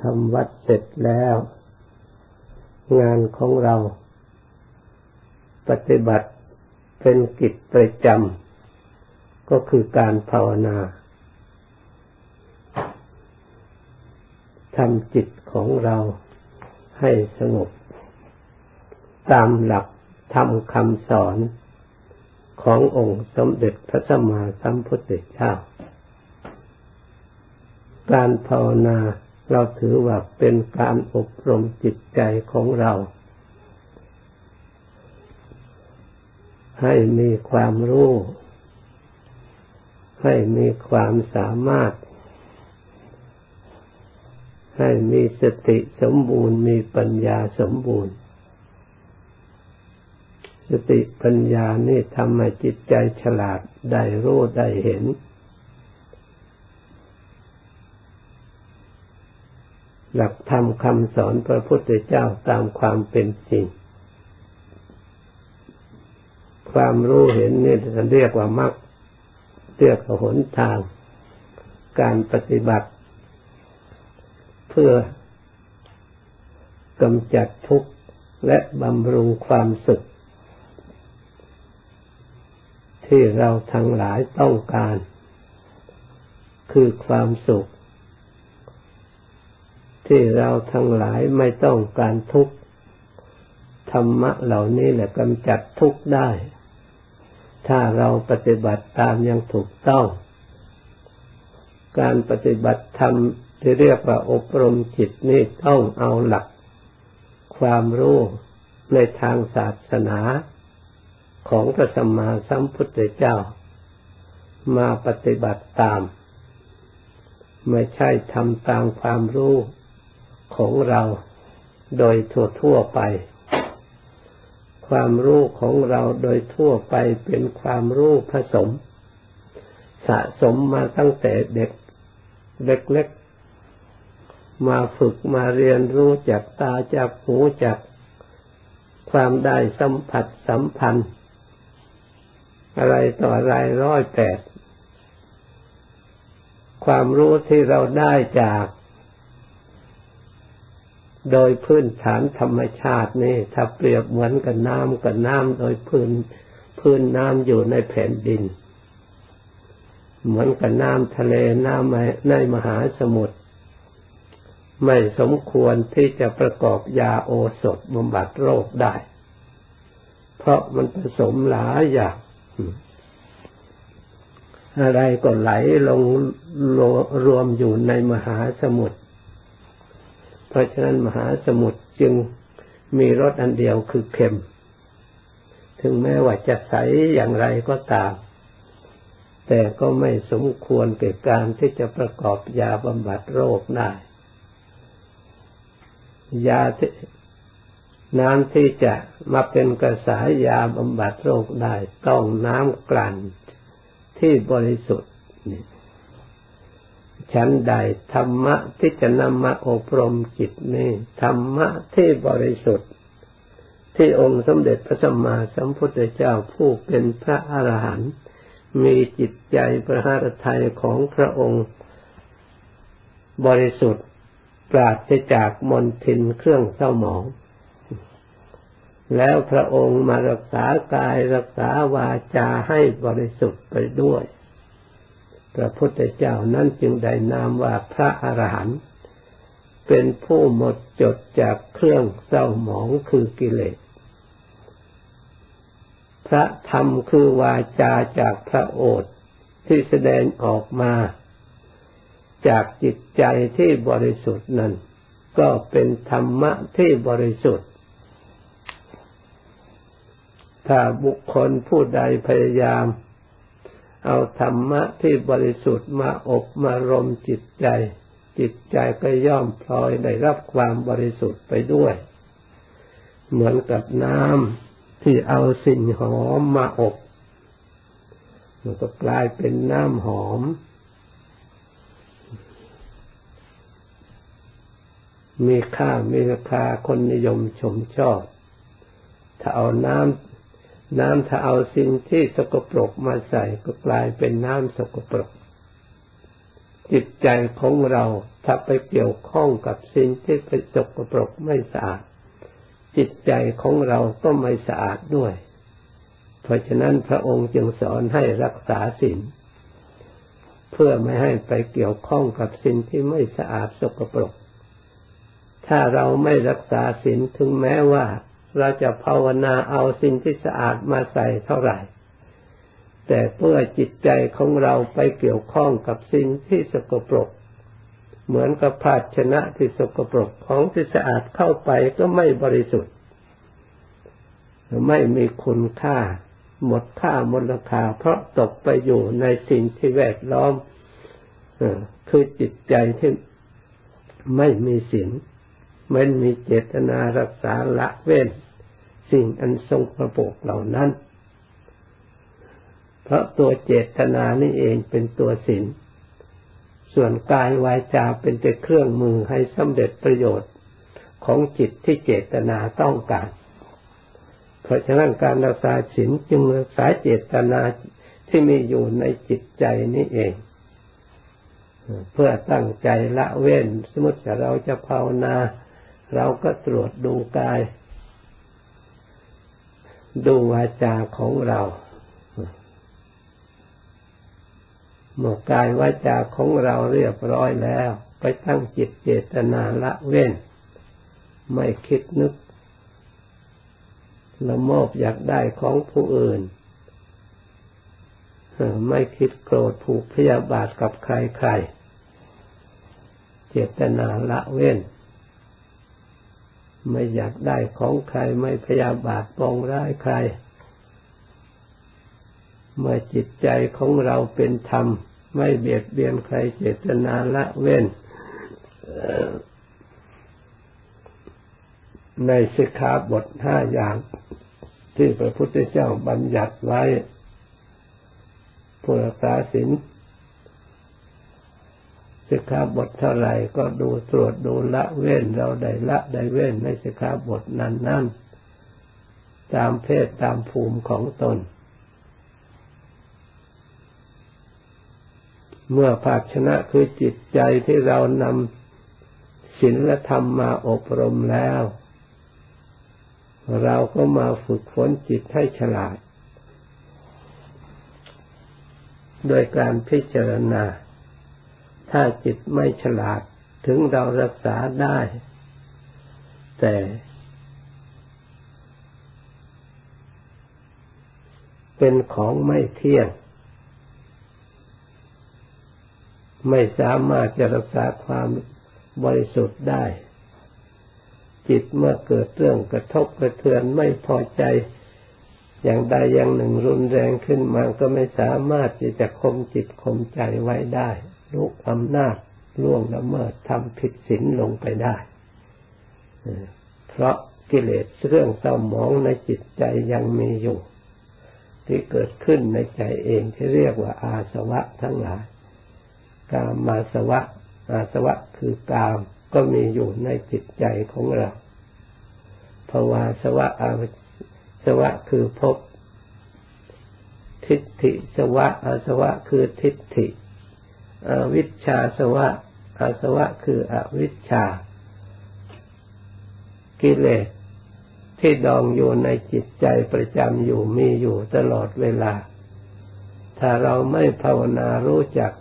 ทำวัดเสร็จแล้ว งานของเรา ปฏิบัติเป็นกิจประจำก็คือการภาวนาทำจิตของเราให้สงบ ตามหลักธรรมคำสอนขององค์สมเด็จพระสัมมาสัมพุทธเจ้า การภาวนา เราถือว่าเป็นการอบรมจิตใจของเรา ให้มีความรู้ ให้มีความสามารถ ให้มีสติสมบูรณ์ มีปัญญาสมบูรณ์ สติปัญญานี่ทำให้จิตใจฉลาดได้รู้ได้เห็น หลักธรรมคำสอนพระพุทธเจ้าตามความเป็นจริง ความรู้เห็นนี่จะเรียกว่ามรรคเรียกว่าหนทาง การปฏิบัติ เพื่อกำจัดทุกข์และบำรุงความสุขที่เราทั้งหลายต้องการ คือความสุข ที่เราทั้งหลายไม่ต้องการทุกข์ธรรมะเหล่านี้แหละกำจัดทุกข์ได้ ถ้าเราปฏิบัติตามอย่างถูกต้อง การปฏิบัติธรรมที่เรียกว่าอบรมจิตนี่ต้องเอาหลัก ความรู้ในทางศาสนาของพระสัมมาสัมพุทธเจ้า มาปฏิบัติตาม ไม่ใช่ทำตามความรู้ ของเราโดยทั่วทั่วไป ความรู้ของเราโดยทั่วไปเป็นความรู้ผสม สะสมมาตั้งแต่เด็กเล็กๆมาฝึกมาเรียนรู้จากตาจากหูจากความได้สัมผัสสัมพันธ์ อะไรต่ออะไรร้อยแปดความรู้ที่เราได้จาก โดยพื้นฐานธรรมชาตินี่ถ้าเปรียบเหมือนกับน้ำกับน้ำโดยพื้นพื้นน้ำอยู่ในแผ่นดิน เหมือนกับน้ำทะเลน้ำในมหาสมุทรไม่สมควรที่จะประกอบยาโอสถบำบัดโรคได้ เพราะมันผสมหลายอย่างอะไรก็ไหลลงรวมอยู่ในมหาสมุทร เพราะฉะนั้นมหาสมุทรจึงมีรสอันเดียวคือเค็ม ถึงแม้ว่าจะใสอย่างไรก็ตาม แต่ก็ไม่สมควรเกิดการที่จะประกอบยาบำบัดโรคได้ ยาที่น้ำที่จะมาเป็นกระสายยาบำบัดโรคได้ ต้องน้ำกลั่นที่บริสุทธิ์ ชั้นใด ธรรมะที่จะนำมาอบรมจิตนี่ธรรมะที่บริสุทธิ์ ที่องค์สมเด็จพระสัมมาสัมพุทธเจ้าผู้เป็นพระอรหันต์มีจิตใจประหารไทยของพระองค์ บริสุทธิ์ปราศจากมนทินเครื่องเศร้าหมอง แล้วพระองค์มารักษากายรักษาวาจาให้บริสุทธิ์ไปด้วย พระพุทธเจ้านั้นจึงได้นามว่าพระอรหันต์เป็นผู้หมดจดจากเครื่องเศร้าหมองคือกิเลส พระธรรมคือวาจาจากพระโอษฐ์ที่แสดงออกมา จากจิตใจที่บริสุทธิ์นั้น ก็เป็นธรรมะที่บริสุทธิ์ ถ้าบุคคลผู้ใดพยายาม เอาธรรมะที่บริสุทธิ์มาอบมารมจิตใจ จิตใจก็ย่อมพลอยได้รับความบริสุทธิ์ไปด้วย เหมือนกับน้ำที่เอาสิ่งหอมมาอบ มันก็กลายเป็นน้ำหอม มีค่ามีราคาคนนิยมชมชอบ ถ้าเอาน้ำ น้ำถ้าเอาสิ่งที่สกปรกมาใส่ก็กลายเป็นน้ำสกปรก จิตใจของเราถ้าไปเกี่ยวข้องกับสิ่งที่ไปจกปรกไม่สะอาด จิตใจของเราก็ไม่สะอาดด้วย เพราะฉะนั้นพระองค์จึงสอนให้รักษาศีลเพื่อไม่ให้ไปเกี่ยวข้องกับสิ่งที่ไม่สะอาดสกปรก ถ้าเราไม่รักษาศีลถึงแม้ว่า เราจะภาวนาเอาสิ่งที่สะอาดมาใส่เท่าไหร่ แต่เมื่อจิตใจของเราไปเกี่ยวข้องกับสิ่งที่สกปรก เหมือนกับภาชนะที่สกปรกของที่สะอาดเข้าไปก็ไม่บริสุทธิ์ ไม่มีคุณค่า หมดค่าหมดราคา เพราะตกไปอยู่ในสิ่งที่แวดล้อมคือจิตใจที่ไม่มีศีล ไม่มีเจตนารักษาละเว้น สิ่งอันทรงประโปกเหล่านั้น เพราะตัวเจตนานี่เองเป็นตัวศีลส่วนกายวายจาเป็นแต่เครื่องมือให้สำเร็จประโยชน์ของจิตที่เจตนาต้องการ เพราะฉะนั้นการรักษาศีลจึงรักษาเจตนาที่มีอยู่ในจิตใจนี่เอง เพื่อตั้งใจละเว้น สมมติเราจะภาวนา เราก็ตรวจดูกาย ดูวาจาของเราเมื่อกายวาจาของเราเรียบร้อยแล้ว ไปตั้งจิตเจตนาละเว้น ไม่คิดนึกละโมบอยากได้ของผู้อื่น ไม่คิดโกรธผูกพยาบาทกับใครใครเจตนาละเว้น ไม่อยากได้ของใครไม่พยาบาทปองร้ายใคร เมื่อจิตใจของเราเป็นธรรม ไม่เบียดเบียนใครเจตนาละเว้นในสิกขาบทห้าอย่างที่พระพุทธเจ้าบัญญัติไว้ผู้รักษาศีล สิกขาบทเท่าไหร่ก็ดูตรวจดูละเว้นเราได้ละได้เว้นในสิกขาบทนั้นนั่นตามเพศตามภูมิของตน เมื่อภาชนะคือจิตใจที่เรานำศีลธรรมมาอบรมแล้ว เราก็มาฝึกฝนจิตให้ฉลาด โดยการพิจารณา ถ้าจิตไม่ฉลาดถึงเรารักษาได้ แต่ เป็นของไม่เที่ยง ไม่สามารถจะรักษาความบริสุทธิ์ได้ จิตเมื่อเกิดเรื่องกระทบกระเทือนไม่พอใจอย่างใดอย่างหนึ่งรุนแรงขึ้นมาก็ไม่สามารถที่จะคมจิตคมใจไว้ได้ ลุกอำนาจล่วงละเมิดทำผิดศีลลงไปได้ เพราะกิเลสเรื่องเศร้าหมองในจิตใจยังมีอยู่ ที่เกิดขึ้นในใจเองที่เรียกว่าอาสวะทั้งหลายกามาสวะ อาสวะคือกามก็มีอยู่ในจิตใจของเราภาวาสวะอาสวะคือพบทิฏฐิสวะอาสวะคือทิฏฐิ อวิชชาสวะอาสวะคืออวิชชา กิเลสที่ดองอยู่ในจิตใจประจำอยู่มีอยู่ตลอดเวลา ถ้าเราไม่ภาวนารู้จัก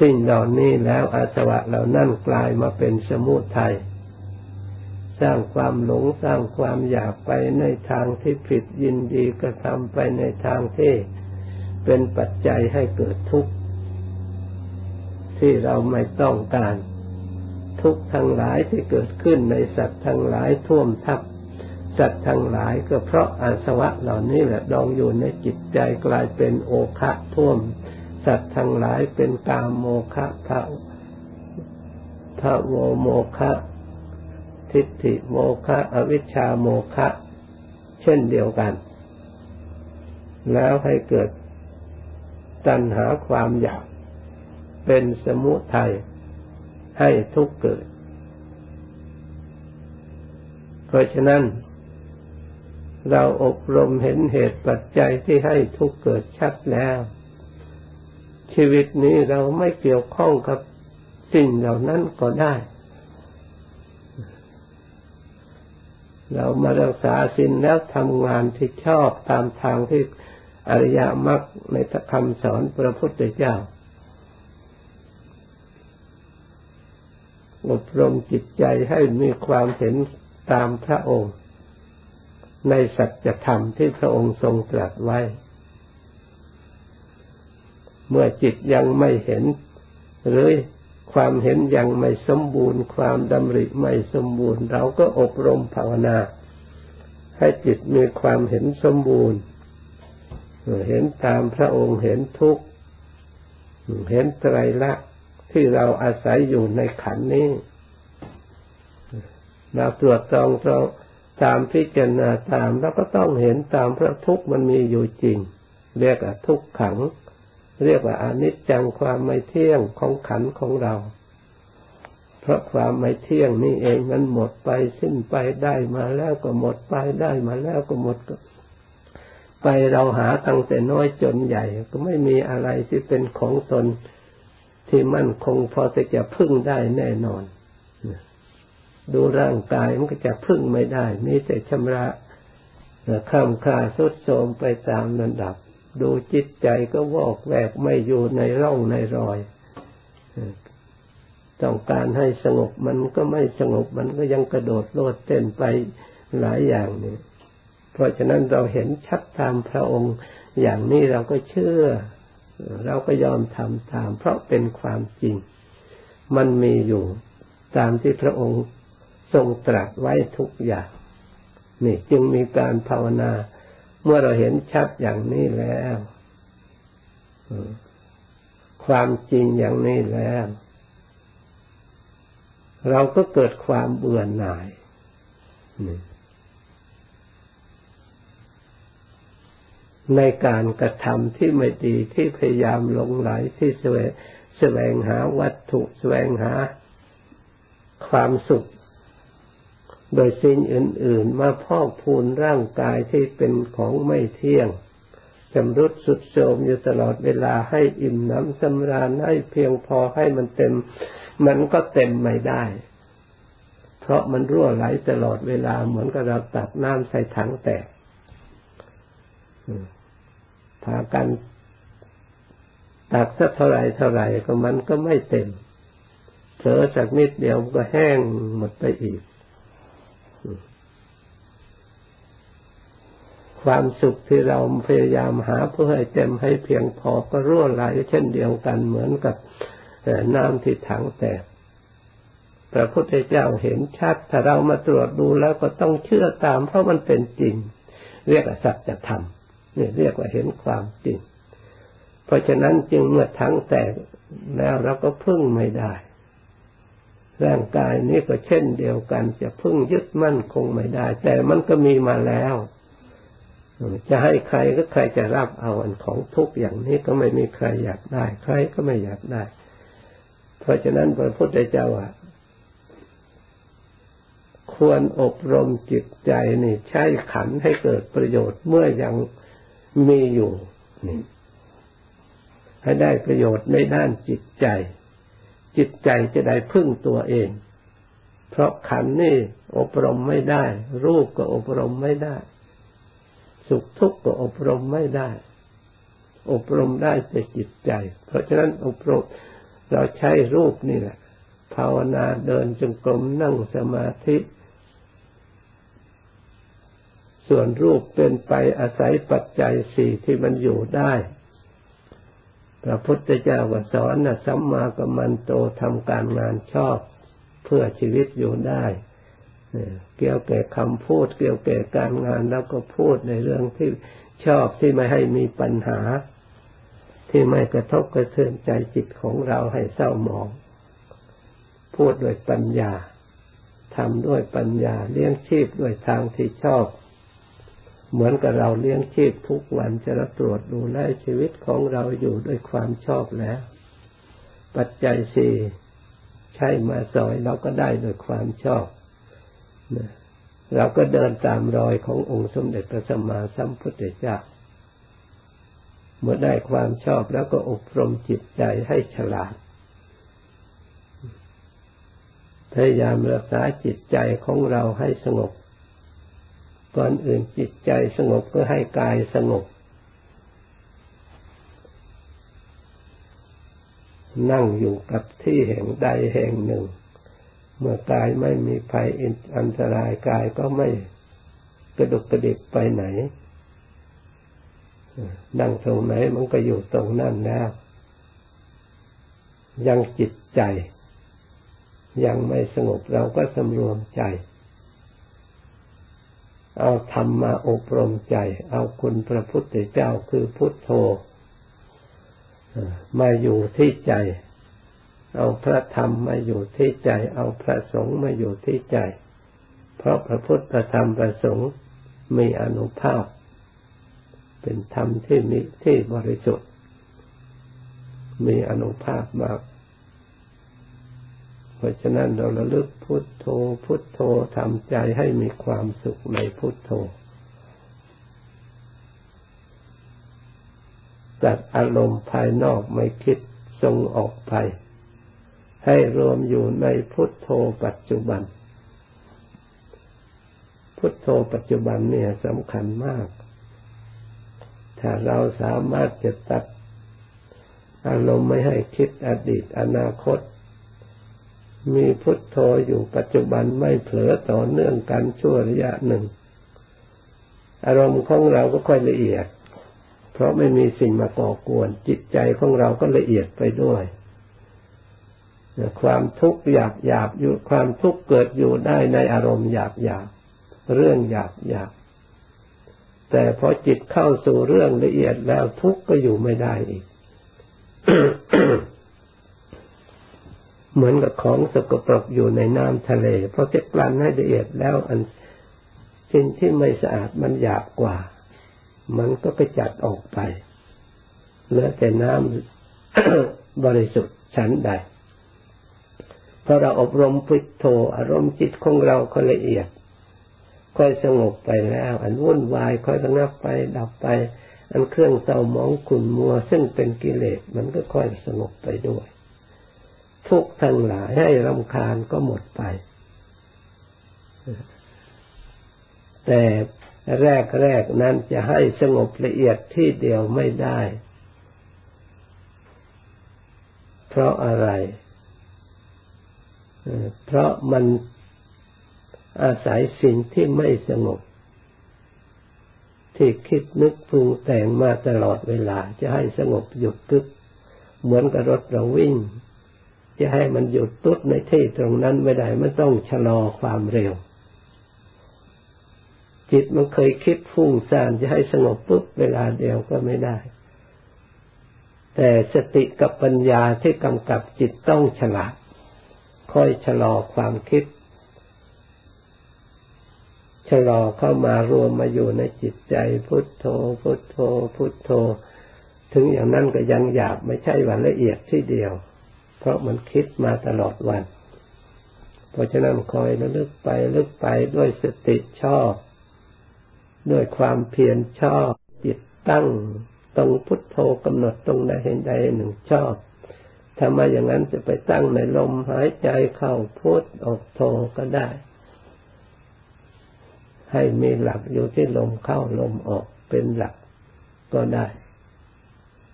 สิ่งเหล่านี้แล้วอาสวะเหล่านั้นกลายมาเป็นสมุทัยสร้างความหลงสร้างความอยากไปในทางที่ผิดยินดีกระทำไปในทางที่ เป็นปัจจัยให้เกิดทุกข์ที่เราไม่ต้องการ ทุกทั้งหลายที่เกิดขึ้นในสัตว์ทั้งหลายท่วมทับสัตว์ทั้งหลายก็เพราะอาสวะเหล่านี้แหละดองอยู่ในจิตใจกลายเป็นโอคะท่วม สัตว์ทั้งหลายเป็นกามโมคะพระพระโวโมคะทิฏฐิโมคะอวิชชาโมคะ เช่นเดียวกัน แล้วให้เกิด ตัณหาความอยาก เป็นสมุทัยให้ทุกเกิด เพราะฉะนั้น เราอบรมเห็นเหตุปัจจัยที่ให้ทุกเกิดชัดแล้ว ชีวิตนี้เราไม่เกี่ยวข้องกับสิ่งเหล่านั้นก็ได้ เรามารักษาศีลแล้วทำงานที่ชอบตามทางที่ อริยมรรคในคำสอนพระพุทธเจ้า อบรมจิตใจให้มีความเห็นตามพระองค์ ในสัจธรรมที่พระองค์ทรงตรัสไว้ เมื่อจิตยังไม่เห็น หรือความเห็นยังไม่สมบูรณ์ ความดำริไม่สมบูรณ์ เราก็อบรมภาวนา ให้จิตมีความเห็นสมบูรณ์ เห็นตามพระองค์เห็นทุกข์เห็นไตรลักษณ์ที่เราอาศัยอยู่ในขันนี้เราตรวจตรองเราตามพิจารณาตามแล้วก็ต้องเห็นตามพระทุกข์มันมีอยู่จริง เรียกว่าทุกขัง เรียกว่าอนิจจังความไม่เที่ยงของขันของเรา เพราะความไม่เที่ยงนี่เองมันหมดไปสิ้นไปได้มาแล้วก็หมดไปได้มาแล้วก็หมดก็ ไปเราหาตั้งแต่น้อยจนใหญ่ ก็ไม่มีอะไรที่เป็นของตนที่มั่นคงพอจะพึ่งได้แน่นอน ดูร่างกายมันก็จะพึ่งไม่ได้ มีแต่ชำระข้ามค่าสุดโทมไปตามระดับ ดูจิตใจก็วอกแวกไม่อยู่ในร่องในรอยต้องการให้สงบมันก็ไม่สงบมันก็ยังกระโดดโลดเต้นไปหลายอย่างนี่ เพราะฉะนั้นเราเห็นชัดตามพระองค์ อย่างนี้เราก็เชื่อ เราก็ยอมทำตาม เพราะเป็นความจริง มันมีอยู่ตามที่พระองค์ทรงตรัสไว้ทุกอย่าง นี่จึงมีการภาวนา เมื่อเราเห็นชัดอย่างนี้แล้วความจริงอย่างนี้แล้ว เราก็เกิดความเบื่อหน่าย ในการกระทำที่ไม่ดีที่พยายามหลงไหลที่แสวงแสวงหาวัตถุแสวงหาความสุข โดยสิ่งอื่น ๆ มาพอกพูนร่างกายที่เป็นของไม่เที่ยงจำรุดสุดโทมอยู่ตลอดเวลาให้อิ่มน้ำสำราญให้เพียงพอให้มันเต็ม มันก็เต็มไม่ได้ เพราะมันรั่วไหลตลอดเวลาเหมือนกับเราตักน้ำใส่ถังแตก พากันตักสักเท่าไรเท่าไรก็มันก็ไม่เต็มเผลอสักนิดเดียวก็แห้งหมดไปอีก ความสุขที่เราพยายามหาเพื่อให้เต็มให้เพียงพอก็รั่วไหลเช่นเดียวกันเหมือนกับน้ำที่ถังแตกพระพุทธเจ้าเห็นชัดถ้าเรามาตรวจดูแล้วก็ต้องเชื่อตามเพราะมันเป็นจริง เรียกสัจธรรม นี่เรียกว่าเห็นความจริง เพราะฉะนั้นจึงเมื่อถังแตกแล้วเราก็พึ่งไม่ได้ ร่างกายนี้ก็เช่นเดียวกัน จะพึ่งยึดมั่นคงไม่ได้ แต่มันก็มีมาแล้วจะให้ใครก็ใครจะรับเอาอันของทุกอย่างนี้ก็ไม่มีใครอยากได้ ใครก็ไม่อยากได้ เพราะฉะนั้นพระพุทธเจ้าอะควรอบรมจิตใจนี่ใช้ขันให้เกิดประโยชน์เมื่อยัง มีอยู่นี่ให้ได้ประโยชน์ในด้านจิตใจ จิตใจจะได้พึ่งตัวเอง เพราะขันนี่อบรมไม่ได้ รูปก็อบรมไม่ได้ สุขทุกข์ก็อบรมไม่ได้ อบรมได้แต่จิตใจ เพราะฉะนั้นอบรมเราใช้รูปนี่แหละ ภาวนาเดินจงกรมนั่งสมาธิ ส่วนรูปเป็นไปอาศัยปัจจัยสี่ที่มันอยู่ได้ พระพุทธเจ้าก็สอนนะสัมมากัมมันโตทำการงานชอบ เพื่อชีวิตอยู่ได้เกี่ยวแก่คำพูด เกี่ยวแก่การงานแล้วก็พูดในเรื่องที่ชอบที่ไม่ให้มีปัญหา ที่ไม่กระทบกระเทือนใจจิตของเราให้เศร้าหมอง พูดด้วยปัญญาทำด้วยปัญญาเลี้ยงชีพด้วยทางที่ชอบ เหมือนกับเราเลี้ยงชีพทุกวันจะรับตรวจดูแลชีวิตของเราอยู่ด้วยความชอบแล้ว ปัจจัยสี่ใช้มาสอยเราก็ได้ด้วยความชอบเราก็เดินตามรอยขององค์สมเด็จพระสัมมาสัมพุทธเจ้าเมื่อได้ความชอบแล้วก็อบรมจิตใจให้ฉลาด พยายามรักษาจิตใจของเราให้สงบ ก่อนอื่นจิตใจสงบก็ให้กายสงบ นั่งอยู่กับที่แห่งใดแห่งหนึ่ง เมื่อกายไม่มีภัยอันตรายกายก็ไม่กระดุกกระดิกไปไหน นั่งตรงไหนมันก็อยู่ตรงนั่นแล้ว ยังจิตใจ ยังไม่สงบเราก็สำรวมใจ เอาธรรมมาอบรมใจ เอาคุณพระพุทธเจ้าคือพุทโธมาอยู่ที่ใจ เอาพระธรรมมาอยู่ที่ใจ เอาพระสงฆ์มาอยู่ที่ใจ เพราะพระพุทธธรรมประสงค์มีอนุภาพ เป็นธรรมที่มีที่บริสุทธิ์ มีอนุภาพมาก เพราะฉะนั้นเราระลึกพุทโธ พุทโธทำใจให้มีความสุขในพุทโธตัดอารมณ์ภายนอกไม่คิดทรงออกไป ให้รวมอยู่ในพุทโธปัจจุบัน พุทโธปัจจุบันเนี่ยสำคัญมาก ถ้าเราสามารถจะตัดอารมณ์ไม่ให้คิดอดีตอนาคต มีพุทโธอยู่ปัจจุบันไม่เผลอต่อเนื่องกันชั่วระยะหนึ่ง อารมณ์ของเราก็ค่อยละเอียด เพราะไม่มีสิ่งมาก่อกวน จิตใจของเราก็ละเอียดไปด้วยความทุกข์หยาบหยาบอยู่ความทุกข์เกิดอยู่ได้ในอารมณ์หยาบหยาบเรื่องหยาบหยาบแต่พอจิตเข้าสู่เรื่องละเอียดแล้วทุกข์ก็อยู่ไม่ได้อีก เหมือนกับของสกปรกอยู่ในน้ำทะเลพอจะกลั่นให้ละเอียดแล้วอันสิ่งที่ไม่สะอาดมันหยาบกว่า มันก็ไปจัดออกไปเหลือแต่น้ำบริสุทธิ์ชั้นใดพอเราอบรมพุทโธอารมณ์จิตของเราก็ละเอียด ค่อยสงบไปแล้ว อันวุ่นวายค่อยระงับไปดับไป อันเครื่องเศร้ามองขุ่นมัว ซึ่งเป็นกิเลสมันก็ค่อยสงบไปด้วย ทุกทั้งหลายให้รำคาญก็หมดไป แต่แรกแรกนั้นจะให้สงบละเอียดที่เดียวไม่ได้ เพราะอะไร เพราะมันอาศัยสิ่งที่ไม่สงบ ที่คิดนึกปรุงแต่งมาตลอดเวลา จะให้สงบหยุดตึ๊บเหมือนกับรถเราวิ่ง จะให้มันหยุดตุ๊ดในที่ตรงนั้นไม่ได้มันต้องชะลอความเร็ว จิตมันเคยคิดฟุ้งซ่านจะให้สงบปุ๊บเวลาเดียวก็ไม่ได้ แต่สติกับปัญญาที่กำกับจิตต้องฉลาดค่อยชะลอความคิดชะลอเข้ามารวมมาอยู่ในจิตใจ พุทโธ พุทโธ พุทโธ ถึงอย่างนั้นก็ยังหยาบไม่ใช่วันละเอียดที่เดียว เพราะมันคิดมาตลอดวัน เพราะฉะนั้นคอยระลึกไปลึกไปด้วยสติชอบ ด้วยความเพียรชอบ จิตตั้งตรงพุทโธกำหนดตรงใดเห็นใดหนึ่งชอบถ้ามาอย่างนั้นจะไปตั้งในลมหายใจเข้าพุทออกโธก็ได้ ให้มีหลักอยู่ที่ลมเข้าลมออกเป็นหลักก็ได้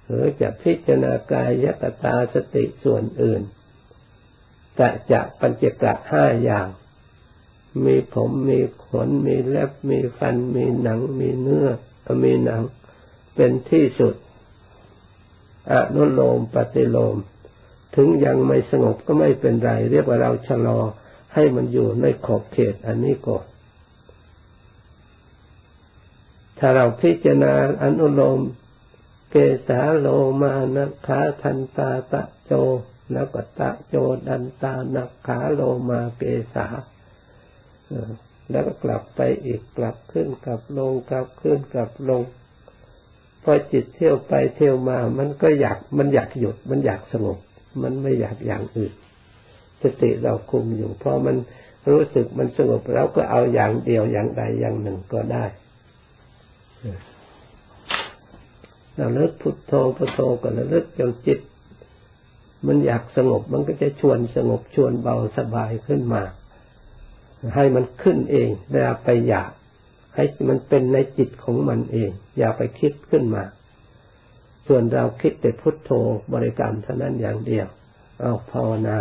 หรือจะพิจารณากายกตาสติส่วนอื่นแต่จะปัญจกะห้าอย่าง มีผมมีขนมีเล็บมีฟันมีหนัง มีเนื้อ มีหนัง เป็นที่สุดอนุโลมปฏิโลม ถึงยังไม่สงบก็ไม่เป็นไร เรียกว่าเราชะลอให้มันอยู่ในขอบเขตอันนี้ก่อนถ้าเราพิจารณาอนุโลม สาโลมานะขาทันตาตะโจแล้วก็ตะโจดันตานักขาโลมาเกสาแล้วก็กลับไปอีกกลับขึ้นกลับลงกลับขึ้นกลับลง พอจิตเที่ยวไปเที่ยวมา มันก็อยากมันอยากหยุด มันอยากสงบ มันไม่อยากอย่างอื่น สติเราคุมอยู่พอมันรู้สึกมันสงบเราก็เอาอย่างเดียวอย่างใดอย่างหนึ่งก็ได้ ราเลิกพุทโธพุทโธก็ระลึกจนจิต มันอยากสงบมันก็จะชวนสงบชวนเบาสบายขึ้นมา ให้มันขึ้นเองอย่าไปอยาก ให้มันเป็นในจิตของมันเอง อย่าไปคิดขึ้นมา ส่วนเราคิดแต่พุทโธบริกรรมเท่านั้นอย่างเดียว เอาภาวนา